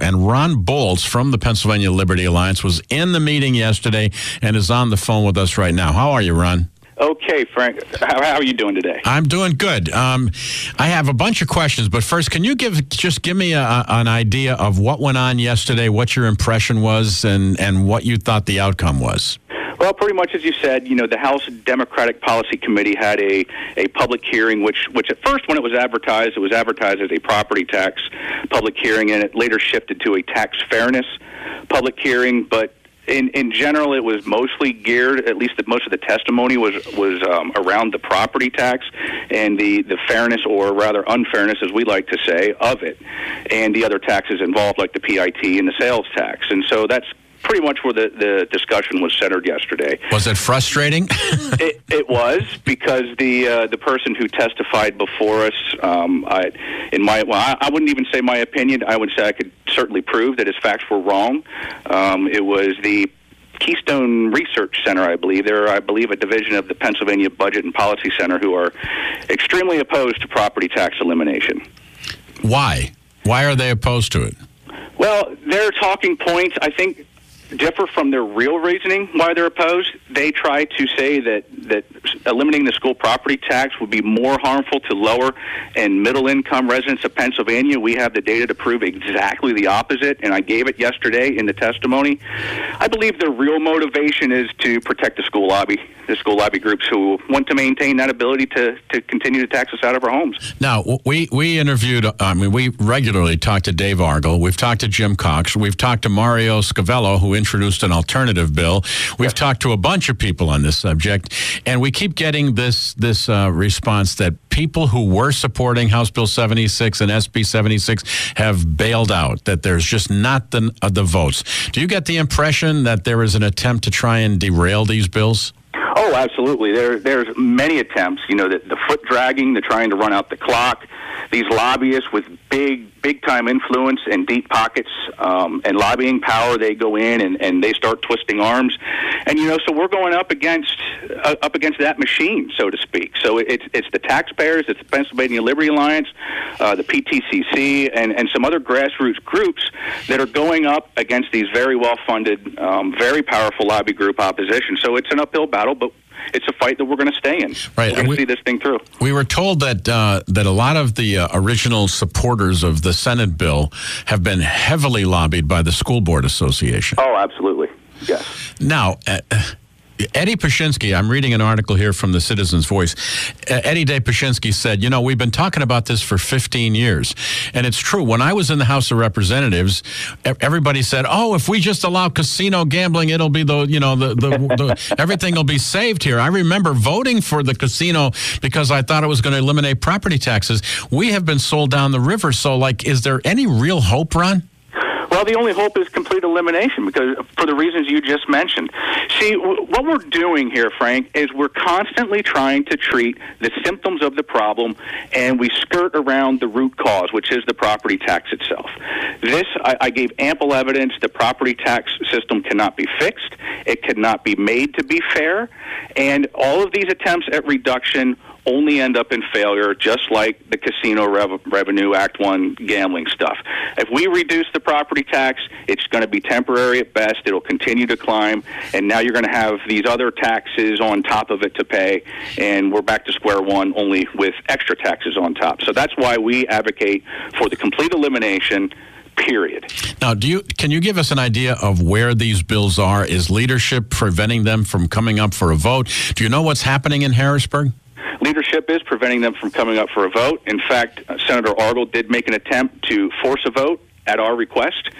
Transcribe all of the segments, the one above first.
And Ron Boltz from the Pennsylvania Liberty Alliance was in the meeting yesterday and is on the phone with us right now. How are you, Ron? Okay, Frank. How, how are you doing today? I'm doing good. Um, I have a bunch of questions, but first, can you give just give me a, an idea of what went on yesterday, what your impression was, and and what you thought the outcome was? Well, pretty much as you said, you know, the House Democratic Policy Committee had a, a public hearing, which, which at first, when it was advertised, it was advertised as a property tax public hearing, and it later shifted to a tax fairness public hearing. But in in general, it was mostly geared. At least the, most of the testimony was was um, around the property tax and the the fairness, or rather unfairness, as we like to say, of it, and the other taxes involved, like the PIT and the sales tax. And so that's pretty much where the, the discussion was centered yesterday. Was it frustrating? it, it was because the uh, the person who testified before us, um, I, in my well, I, I wouldn't even say my opinion. I would say I could certainly prove that his facts were wrong. Um, it was the Keystone Research Center, I believe. They're, I believe, a division of the Pennsylvania Budget and Policy Center who are extremely opposed to property tax elimination. Why? Why are they opposed to it? Well, their talking points, I think, differ from their real reasoning why they're opposed. They try to say that that eliminating the school property tax would be more harmful to lower and middle income residents of Pennsylvania. We have the data to prove exactly the opposite, and I gave it yesterday in the testimony. I believe their real motivation is to protect the school lobby, the school lobby groups who want to maintain that ability to, to continue to tax us out of our homes. Now, we, we interviewed, I mean, we regularly talk to Dave Argall. We've talked to Jim Cox. We've talked to Mario Scavello, who introduced an alternative bill. We've talked to a bunch of people on this subject, and we keep getting this this uh, response that people who were supporting House Bill 76 and SB 76 have bailed out. That there's just not the uh, the votes. Do you get the impression that there is an attempt to try and derail these bills? Oh, absolutely. There, there's many attempts. You know, the, the foot dragging, the trying to run out the clock. These lobbyists with big, big time influence and deep pockets um, and lobbying power, they go in and, and they start twisting arms. And you know, so we're going up against uh, up against that machine, so to speak. So it's it's the taxpayers, it's the Pennsylvania Liberty Alliance, uh, the PTCC, and and some other grassroots groups that are going up against these very well funded, um, very powerful lobby group opposition. So it's an uphill battle, but it's a fight that we're going to stay in. Right, we're going to see this thing through. We were told that uh, that a lot of the uh, original supporters of the Senate bill have been heavily lobbied by the School Board Association. Oh, absolutely. Yes. Now. Uh, Eddie Pashinski, I'm reading an article here from the Citizens Voice. Eddie Day Pashinski said, You know, we've been talking about this for 15 years. And it's true. When I was in the House of Representatives, everybody said, Oh, if we just allow casino gambling, it'll be the, you know, the, the, the everything will be saved here. I remember voting for the casino because I thought it was going to eliminate property taxes. We have been sold down the river. So, like, is there any real hope, Ron? Well, the only hope is complete elimination because for the reasons you just mentioned. See, w- what we're doing here, Frank, is we're constantly trying to treat the symptoms of the problem and we skirt around the root cause, which is the property tax itself. This, I, I gave ample evidence the property tax system cannot be fixed, it cannot be made to be fair, and all of these attempts at reduction only end up in failure, just like the Casino Rev- Revenue Act 1 gambling stuff. If we reduce the property tax, it's going to be temporary at best. It'll continue to climb, and now you're going to have these other taxes on top of it to pay, and we're back to square one, only with extra taxes on top. So that's why we advocate for the complete elimination period. Now, do you can you give us an idea of where these bills are? Is leadership preventing them from coming up for a vote? Do you know what's happening in Harrisburg? Leadership is preventing them from coming up for a vote. In fact, uh, Senator Argall did make an attempt to force a vote at our request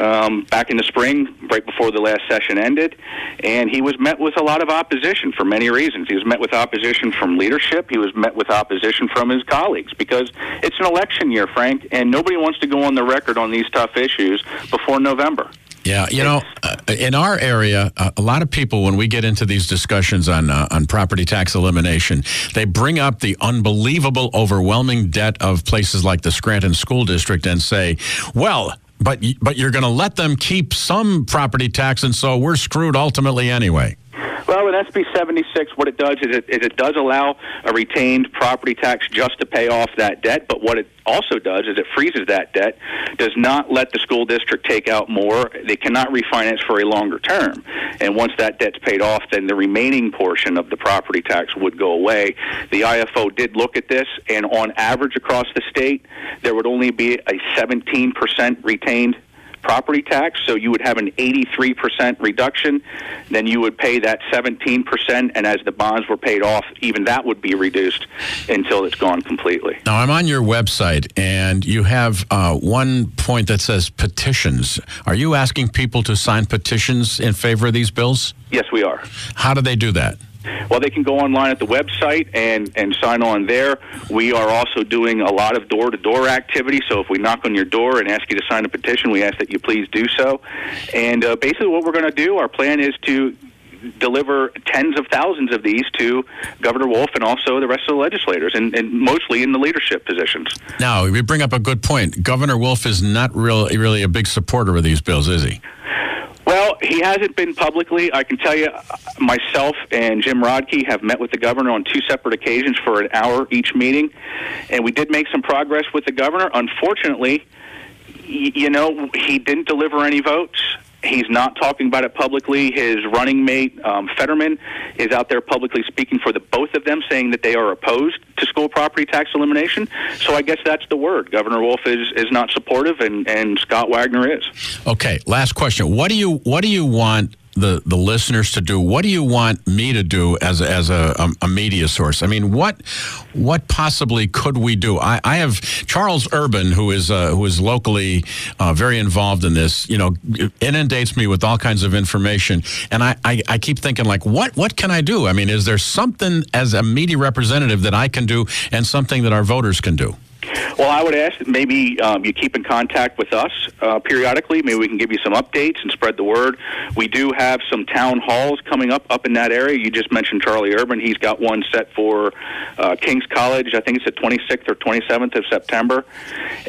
um, back in the spring, right before the last session ended, and he was met with a lot of opposition for many reasons. He was met with opposition from leadership. He was met with opposition from his colleagues because it's an election year, Frank, and nobody wants to go on the record on these tough issues before November. Yeah, you know, uh, in our area, uh, a lot of people, when we get into these discussions on uh, on property tax elimination, they bring up the unbelievable, overwhelming debt of places like the Scranton School District and say, "Well." But but you're going to let them keep some property tax, and so we're screwed ultimately anyway. Well, with SB 76, what it does is it, is it does allow a retained property tax just to pay off that debt, but what it also does is it freezes that debt, does not let the school district take out more. They cannot refinance for a longer term. And once that debt's paid off, then the remaining portion of the property tax would go away. The IFO did look at this, and on average across the state, there would only be a 17% retained property tax, so you would have an 83% reduction. Then you would pay that 17%, and as the bonds were paid off, even that would be reduced until it's gone completely. Now, I'm on your website, and you have uh, one point that says petitions. Are you asking people to sign petitions in favor of these bills? Yes, we are. How do they do that? Well, they can go online at the website and, and sign on there. We are also doing a lot of door to door activity. So if we knock on your door and ask you to sign a petition, we ask that you please do so. And uh, basically, what we're going to do, our plan is to deliver tens of thousands of these to Governor Wolf and also the rest of the legislators, and, and, mostly in the leadership positions. Now, you bring up a good point. Governor Wolf is not really, really a big supporter of these bills, is he? He hasn't been publicly. I can tell you, uh, myself and Jim Rodkey have met with the governor on two separate occasions for an hour each meeting, and we did make some progress with the governor. Unfortunately, you know, he didn't deliver any votes. He's not talking about it publicly. His running mate, um, Fetterman, is out there publicly speaking for the both of them, saying that they are opposed to school property tax elimination. So I guess that's the word. Governor Wolf is, is not supportive, and, and Scott Wagner is. Okay, last question. What do you what do you want the, the listeners to do? What do you want me to do as a, as a, a, media source? I mean, what what possibly could we do? I, I have Charles Urban, who is uh, who is locally uh, very involved in this. You know, inundates me with all kinds of information, and I, I, I keep thinking like, what what can I do? I mean, is there something as a media representative that I can do, and something that our voters can do? Well, I would ask that maybe um, you keep in contact with us uh, periodically. Maybe we can give you some updates and spread the word. We do have some town halls coming up up in that area. You just mentioned Charlie Urban. He's got one set for uh, King's College. I think it's the 26th or 27th of September,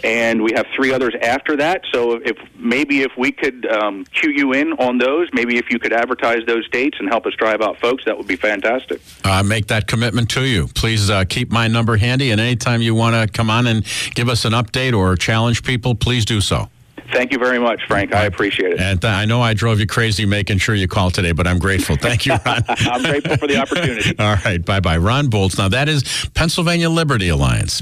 and we have three others after that. So if maybe if we could um, cue you in on those, maybe if you could advertise those dates and help us drive out folks, that would be fantastic. Uh, make that commitment to you. Please uh, keep my number handy, and anytime you want to come on and give us an update or challenge people, please do so. Thank you very much, Frank. I appreciate it. And uh, I know I drove you crazy making sure you called today, but I'm grateful. Thank you, Ron. I'm grateful for the opportunity. All right. Bye bye. Ron Boltz. Now, that is Pennsylvania Liberty Alliance.